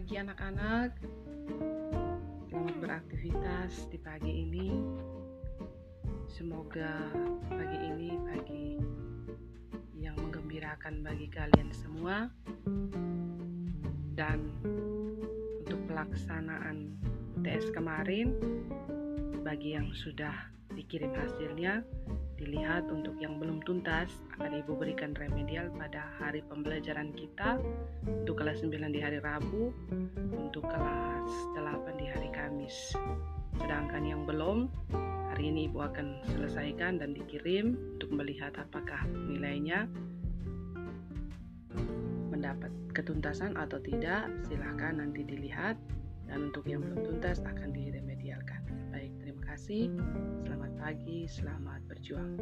pagi anak-anak. Selamat beraktivitas di pagi ini. Semoga pagi ini pagi yang menggembirakan bagi kalian semua. Dan untuk pelaksanaan tes kemarin bagi yang sudah dikirim hasilnya dilihat untuk yang belum tuntas akan Ibu berikan remedial pada hari pembelajaran kita untuk kelas 9 di hari Rabu untuk kelas 8 di hari Kamis. Sedangkan yang belum hari ini Ibu akan selesaikan dan dikirim untuk melihat apakah nilainya mendapat ketuntasan atau tidak. Silahkan nanti dilihat. Dan untuk yang belum tuntas akan diremedialkan. Baik terima kasih pagi selamat berjuang.